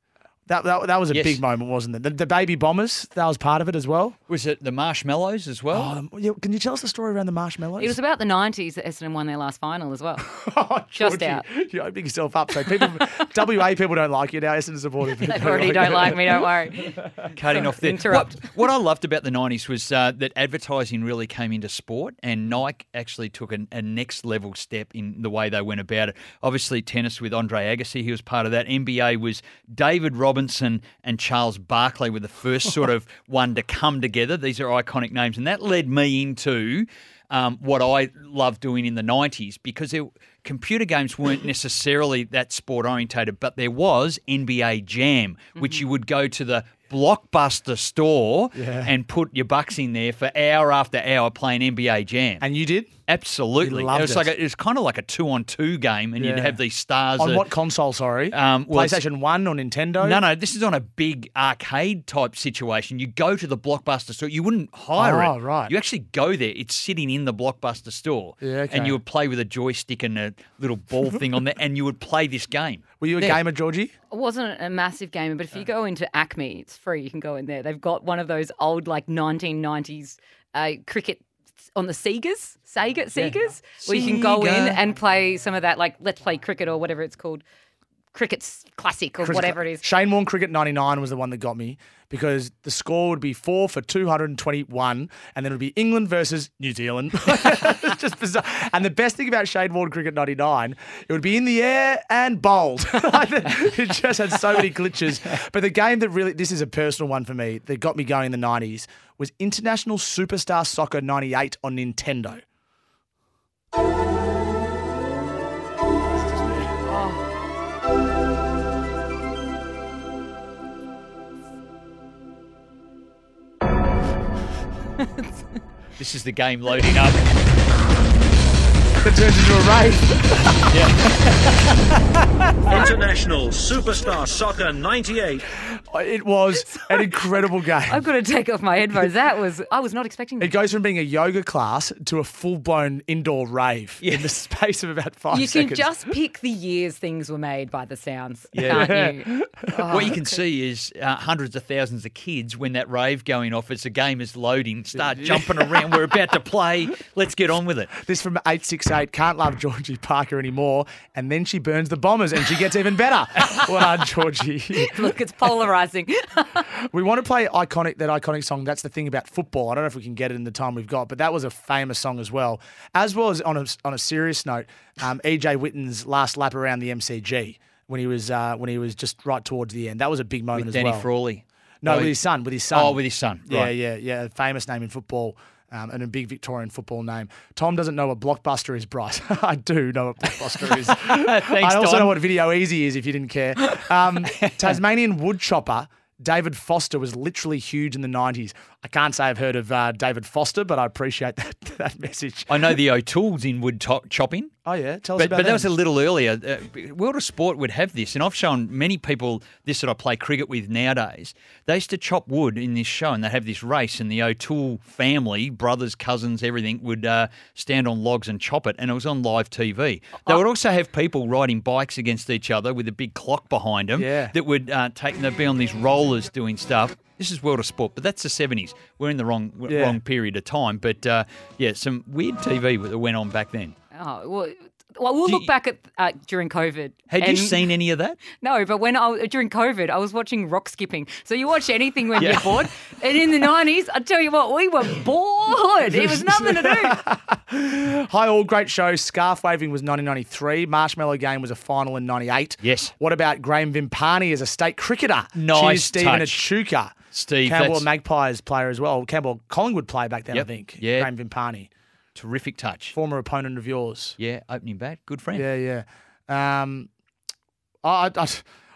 That, that, that was a Yes. big moment, wasn't it? The, the baby bombers, that was part of it as well. Was it the marshmallows as well? Oh, yeah, can you tell us the story around the marshmallows? It was about the 90s that Essendon won their last final as well. Oh, Just Georgie, out. You're opening yourself up. So people, WA people don't like you now. Essendon supporters. They already don't like me, don't worry. cutting off there. Interrupt. What, what I loved about the 90s was uh, that advertising really came into sport, and Nike actually took a, a next level step in the way they went about it. Obviously, tennis with Andre Agassi, he was part of that. NBA was David Robinson and Charles Barkley were the first sort of one to come together. These are iconic names, and that led me into. Um, what I loved doing in the 90s because it, computer games weren't necessarily that sport orientated, but there was NBA Jam, which you would go to the blockbuster store and put your bucks in there for hour after hour playing NBA Jam. And you did? Absolutely, You loved it was it. like a, it was kind of like a two on two game, and you'd have these stars On that- what console, sorry? Um, well, it's- PlayStation 1 or Nintendo? No, no, this is on a big arcade type situation. You go to the blockbuster store. You wouldn't hire Oh, it. right. You actually go there. It's sitting in the blockbuster store. Yeah, okay. And you would play with a joystick and a little ball thing on there, and you would play this game. Were you a There. gamer, Georgie? It wasn't a massive gamer, but if you go into Acme, it's free. You can go in there. They've got one of those old like 1990s uh, cricket on the Segas, Sega, Segas, where you can go in and play some of that like Let's Play Cricket or whatever it's called, Cricket's Classic or Chris- whatever it is. Shane Warne Cricket 99 was the one that got me because the score would be four for 221 and then it would be England versus New Zealand. it's just bizarre. And the best thing about Shane Warne Cricket 99, it would be in the air and bowled. it just had so many glitches. But the game that really, this is a personal one for me, that got me going in the 90s was International Superstar Soccer 98 on Nintendo. This is the game loading up. It turns into a race. yeah. International Superstar Soccer 98. It was an incredible game. I've got to take off my headphones. That was I was not expecting That. It goes from being a yoga class to a full blown indoor rave in the space of about five You seconds. can just pick the years things were made by the sounds, Yeah. can't you? what you can see is uh, hundreds of thousands of kids when that rave going off as the game is loading start jumping around. We're about to play. Let's get on with it. This from 868 can't love Georgie Parker anymore. And then she burns the bombers and she gets even better. well done, Georgie. Look, it's polarizing. we want to play iconic that iconic song. That's the thing about football. I don't know if we can get it in the time we've got, but that was a famous song as well. As well as on a, on a serious note, um, EJ Whitten's last lap around the MCG when he was uh, when he was just right towards the end. That was a big moment With as Danny well. Frawley. No, Oh, with his son. With his son. Oh, with his son, Yeah, right. yeah, yeah. Famous name in football. Um, and a big Victorian football name. Tom doesn't know what Blockbuster is, Bryce. I do know what Blockbuster is. I also Tom. know what Video Easy is, if you didn't care. Um, Tasmanian woodchopper David Foster was literally huge in the 90s. I can't say I've heard of uh, David Foster, but I appreciate that, that message. I know the O'Toole's in wood to- chopping. Oh, yeah. Tell us But, about but that was a little earlier. Uh, World of Sport would have this, and I've shown many people this that I play cricket with nowadays. They used to chop wood in this show, and they'd have this race, and the O'Toole family, brothers, cousins, everything, would uh, stand on logs and chop it, and it was on live TV. They would also have people riding bikes against each other with a big clock behind them Yeah. that would uh, take. They'd be on these rollers doing stuff. This is World of Sport, but that's the seventies. We're in the wrong Yeah. wrong period of time, but uh, yeah, some weird TV that went on back then. Oh, well, Well, we'll Do look you- back at uh, during COVID. Had you seen any of that? No, but when I was, during COVID, I was watching rock skipping. So you watch anything when Yeah. you're bored. And in the nineties, I tell you what, we were bored. It was nothing to do. Hi, all. Great show. Scarf waving was 1993. Marshmallow game was a final in 98. Yes. What about Graham Vimpani as a state cricketer? Nice Cheers, Stephen touch. Achuka. Steve, Campbell Magpies player as well. Campbell Collingwood player back then, Yep. I think. Yeah. Graham Vimpani. Terrific touch. Former opponent of yours. Yeah, opening bat. Good friend. Yeah, yeah. Um, I, I,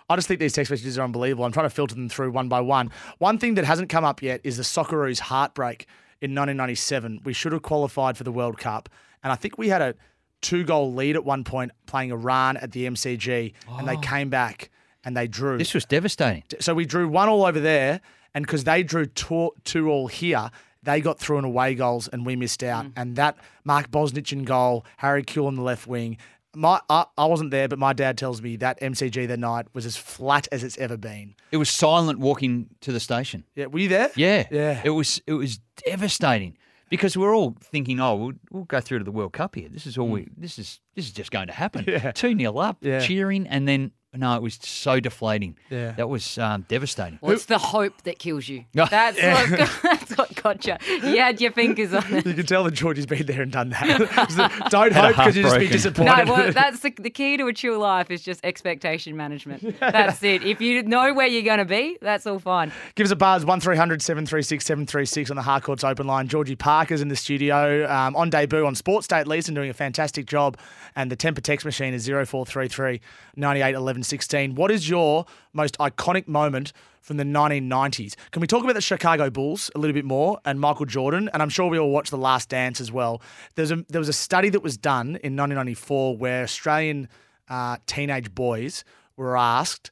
I just think these text messages are unbelievable. I'm trying to filter them through one by one. One thing that hasn't come up yet is the Socceroos heartbreak in 1997. We should have qualified for the World Cup, and I think we had a two goal lead at one point playing Iran at the MCG, and they Oh. came back and they drew. This was devastating. So we drew one all over there, and because they drew two, two all here, they got through in away goals, and we missed out. Mm. And that Mark Bosnich in goal, Harry Kewell on the left wing. My I, I wasn't there, but my dad tells me that MCG that night was as flat as it's ever been. It was silent walking to the station. Yeah, were you there? Yeah, Yeah. It was it was devastating because we're all thinking, oh, we'll, we'll go through to the World Cup here. This is all we. This is this is just going to happen. Mm. Yeah. Two 0 up, Yeah. cheering, and then no, it was so deflating. Yeah. that was um, devastating. Well, it's the hope that kills you. Yeah. That's, what, that's what got you. You had your fingers on it. You can tell that Georgie's been there and done that. Don't hope because you'll just be disappointed. No, well, that's the, the key to a true life is just expectation management. That's it. If you know where you're going to be, that's all fine. Give us a buzz, 1300 736 736 on the Harcourts open line. Georgie Parker's in the studio um, on debut on Sports Day at least and doing a fantastic job. And the Tempur text machine is 0433 98 11 16. What is your most iconic moment from the 1990s? Can we talk about the Chicago Bulls a little bit more and Michael Jordan? And I'm sure we all watched The Last Dance as well. There's a, there was a study that was done in 1994 where Australian uh, teenage boys were asked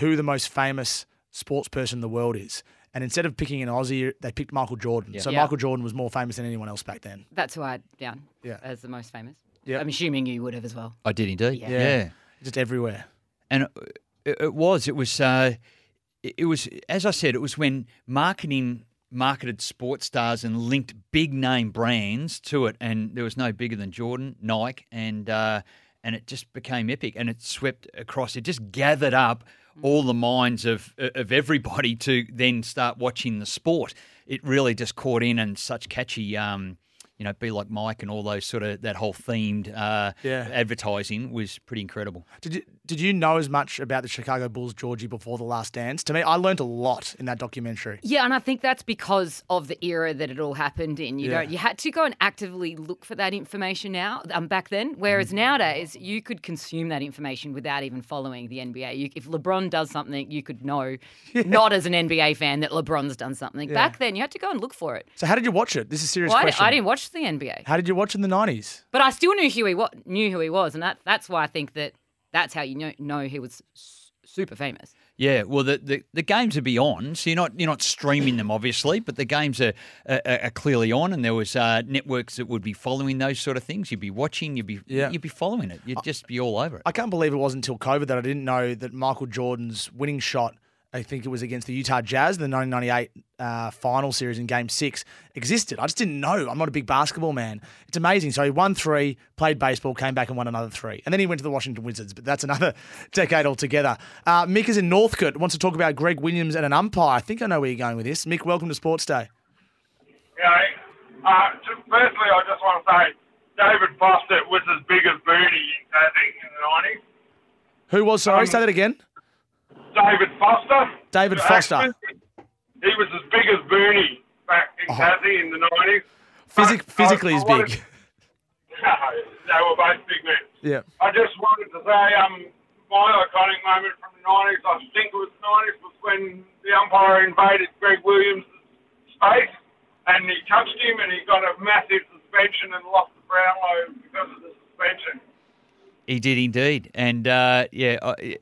who the most famous sports person in the world is. And instead of picking an Aussie, they picked Michael Jordan. So Yeah. Michael Jordan was more famous than anyone else back then. That's who I had down Yeah. as the most famous. Yeah. I'm assuming you would have as well. I did indeed. Yeah. yeah. Just everywhere. and it, it was it was uh, it was as I said it was when marketing marketed sports stars and linked big name brands to it and there was no bigger than Jordan Nike and uh, and it just became epic and it swept across. It just gathered up all the minds of of everybody to then start watching the sport. It really just caught in and such catchy um, you know, be like Mike and all those sort of that whole themed uh, Yeah. advertising was pretty incredible. Did you did you know as much about the Chicago Bulls, Georgie, before the Last Dance? To me, I learned a lot in that documentary. Yeah, and I think that's because of the era that it all happened in. You Yeah. don't you had to go and actively look for that information now um, back then. Whereas Mm-hmm. nowadays you could consume that information without even following the NBA. You, if LeBron does something, you could know, not as an NBA fan, that LeBron's done something. Yeah. Back then, you had to go and look for it. So how did you watch it? This is a serious Well, I, question. I didn't watch the NBA, How did you watch in the nineties? but I still knew who he wa- knew who he was, and that that's why I think that that's how you know know he was super famous. Yeah, well, the, the, the games would be on, so you're not you're not streaming them, obviously, but the games are are, are clearly on, and there was uh, networks that would be following those sort of things. You'd be watching, you'd be Yeah. you'd be following it, you'd just be all over it. I can't believe it wasn't until COVID that I didn't know that Michael Jordan's winning shot, I think it was against the Utah Jazz, in the 1998 uh, final series in Game Six, existed. I just didn't know. I'm not a big basketball man. It's amazing. So he won three, played baseball, came back and won another three, and then he went to the Washington Wizards. But that's another decade altogether. Uh, Mick is in Northcote. Wants to talk about Greg Williams and an umpire. I think I know where you're going with this. Mick, welcome to Sports Day. Yeah. Uh, firstly, I just want to say David Foster was as big as Booney, I think, in the 90s. Who was sorry? Um, Say that again. David Foster. David Foster. He was as big as Booney back in Oh. Tassie in the 90s. Physic- physically I- I wanted- big. they were both big men. Yeah. I just wanted to say, um, my iconic moment from the 90s, I think it was the 90s, was when the umpire invaded Greg Williams' space and he touched him and he got a massive suspension and lost the Brownlow because of the suspension. He did indeed, and uh, yeah, I,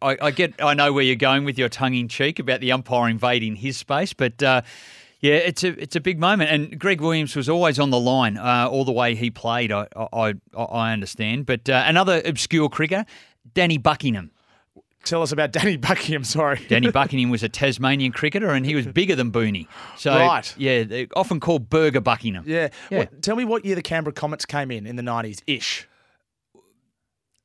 I, I get, I know where you're going with your tongue in cheek about the umpire invading his space, but uh, yeah, it's a it's a big moment. And Greg Williams was always on the line uh, all the way he played. I I, I- understand, but uh, another obscure cricketer, Danny Buckingham. Tell us about Danny Buckingham. Sorry, Danny Buckingham was a Tasmanian cricketer, and he was bigger than Booney. So Right. yeah, often called Burger Buckingham. Yeah. Yeah. What, tell me what year the Canberra Comets came in in the 90s ish.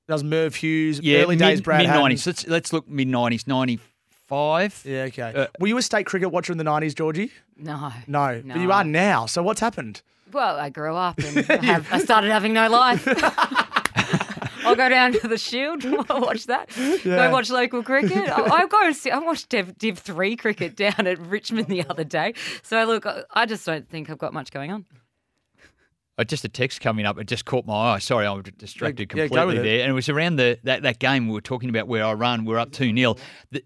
That was Merv Hughes, Yeah, early days Brad mid Haddin. nineties. Let's let's look mid nineties, ninety five. Yeah, okay. Uh, Were you a state cricket watcher in the 90s, Georgie? No. No, but you are now. So what's happened? Well, I grew up and I, have, I started having no life. I'll go down to the Shield, I'll watch that. Yeah. Go watch local cricket. I, I go and see. I watched Div, Div Three cricket down at Richmond the other day. So look, I- I just don't think I've got much going on. Uh, just a text coming up. It just caught my eye. Sorry, I was distracted Yeah, yeah, go completely it. there. And it was around the that, that game we were talking about where I run. We are up 2 0.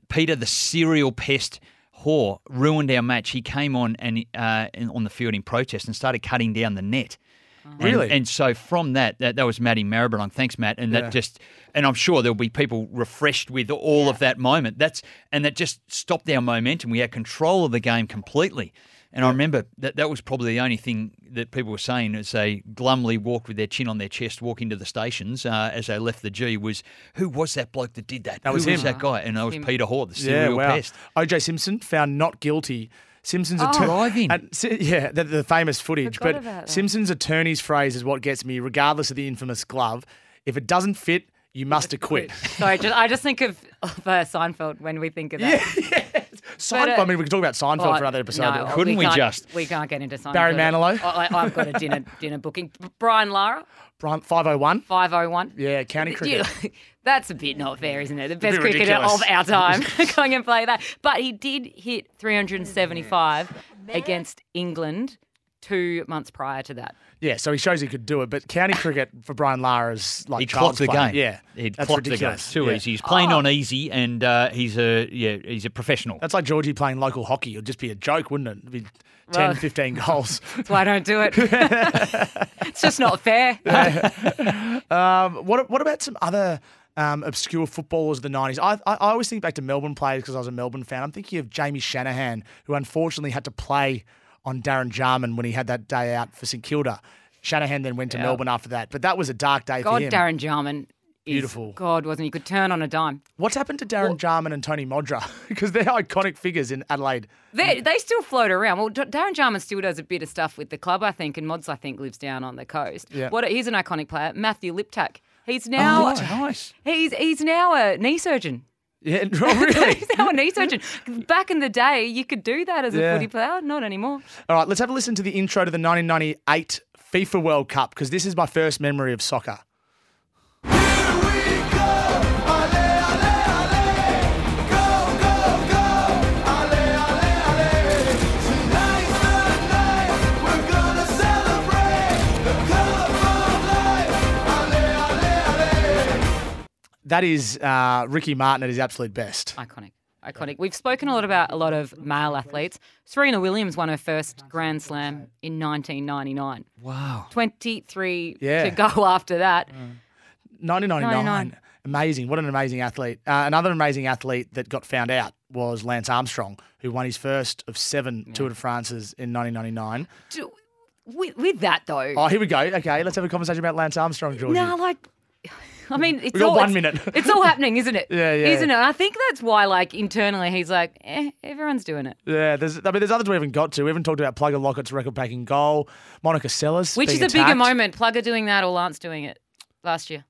Peter, the serial pest Hore, ruined our match. He came on and uh, in- on the field in protest and started cutting down the net. And- Really? And, so from that, that, that was Matty Maribyrnong. Thanks, Matt. And that Yeah. just, and I'm sure there'll be people refreshed with all of that moment. That's and that just stopped our momentum. We had control of the game completely. And I remember that that was probably the only thing that people were saying as they glumly walked with their chin on their chest, walk into the stations uh, as they left the G was, who was that bloke that did that? That was who was him. that guy? And that was Him. Peter Hore, the Yeah, serial wow. pest. OJ Simpson found not guilty. Simpson's Oh. attorney. Driving. And, yeah, the, the famous footage. Forgot but. Simpson's attorney's phrase is what gets me, regardless of the infamous glove. If it doesn't fit, you must acquit. Sorry, just, I just think of, of uh, Seinfeld when we think of that. Seinfeld, uh, I mean, we could talk about Seinfeld Oh, for another episode. no, Couldn't we can't- just? We can't get into Seinfeld. Barry Manilow? I, I- I've got a dinner dinner booking. Brian Lara, Brian, 501. 501. Yeah, county cricket. You- That's a bit not fair, isn't it? The best cricketer ridiculous. of our time going and play that. But he did hit 375 against England two months prior to that. Yeah, so he shows he could do it. But county cricket for Brian Lara is like He child's clocked the play. game. Yeah, He'd that's clocked the game. ridiculous. Too Yeah. easy. He's playing Oh. on easy, and uh, he's a yeah, he's a professional. That's like Georgie playing local hockey. It'd just be a joke, wouldn't it? It'd be 10, Well- 15 goals. That's why I don't do it. it's just not fair. Um, what what about some other um, obscure footballers of the nineties? I, I I always think back to Melbourne players because I was a Melbourne fan. I'm thinking of Jamie Shanahan, who unfortunately had to play on Darren Jarman when he had that day out for St Kilda. Shanahan then went to Yeah. Melbourne after that, but that was a dark day God, for him. Darren Jarman. is- Beautiful. God, wasn't he? Could turn on a dime. What's happened to Darren Jarman and Tony Modra? because they're iconic figures in Adelaide. They, they still float around. Well, D- Darren Jarman still does a bit of stuff with the club, I think, and Mods, I think, lives down on the coast. Yeah. What? He's an iconic player. Matthew Liptak. He's now Oh, nice. he's he's now a knee surgeon. Yeah, oh, really? now a knee surgeon. Back in the day, you could do that as a Yeah. footy player. Not anymore. All right, let's have a listen to the intro to the 1998 FIFA World Cup because this is my first memory of soccer. That is uh, Ricky Martin at his absolute best. Iconic. Iconic. We've spoken a lot about a lot of male athletes. Serena Williams won her first Grand Slam in 1999. Wow. 23 Yeah. to go after that. 1999. 99. Amazing. What an amazing athlete. Uh, another amazing athlete that got found out was Lance Armstrong, who won his first of seven Tour de France's in 1999. Do- With, with that, though. Oh, here we go. Okay, let's have a conversation about Lance Armstrong, Georgie. No, like, I mean, it's We got all, one it's- minute. it's all happening, isn't it? Yeah, yeah. Isn't it? And I think that's why, like, internally, he's like, eh, everyone's doing it. Yeah, there's. I mean, there's others we haven't got to. We haven't talked about Plugger Lockett's record-breaking goal, Monica Seles, Which is a bigger moment, Plugger doing that or Lance doing it last year?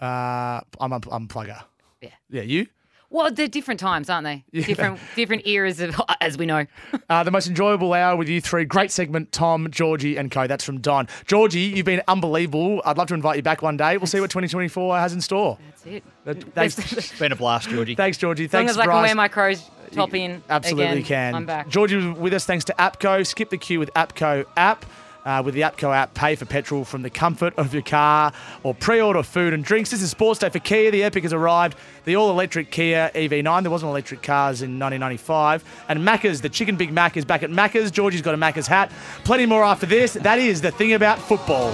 Uh, I'm a, I'm Plugger. Yeah. Yeah, you. Well, they're different times, aren't they? Yeah. Different, different eras of, as we know. Uh, the most enjoyable hour with you three. Great segment, Tom, Georgie, and Co. That's from Don. Georgie, you've been unbelievable. I'd love to invite you back one day. We'll see what 2024 has in store. That's it. That- thanks, It's been a blast, Georgie. thanks, Georgie. As long Thanks, as I can Bryce. wear my crow's top in. Absolutely again, can. I'm back. Georgie was with us thanks to APCO. Skip the queue with APCO app. Uh, with the APCO app, pay for petrol from the comfort of your car or pre-order food and drinks. This is Sports Day for Kia. The Epic has arrived. The all-electric Kia EV9. There wasn't electric cars in 1995. And Macca's, the Chicken Big Mac is back at Macca's. Georgie's got a Macca's hat. Plenty more after this. That is the thing about football.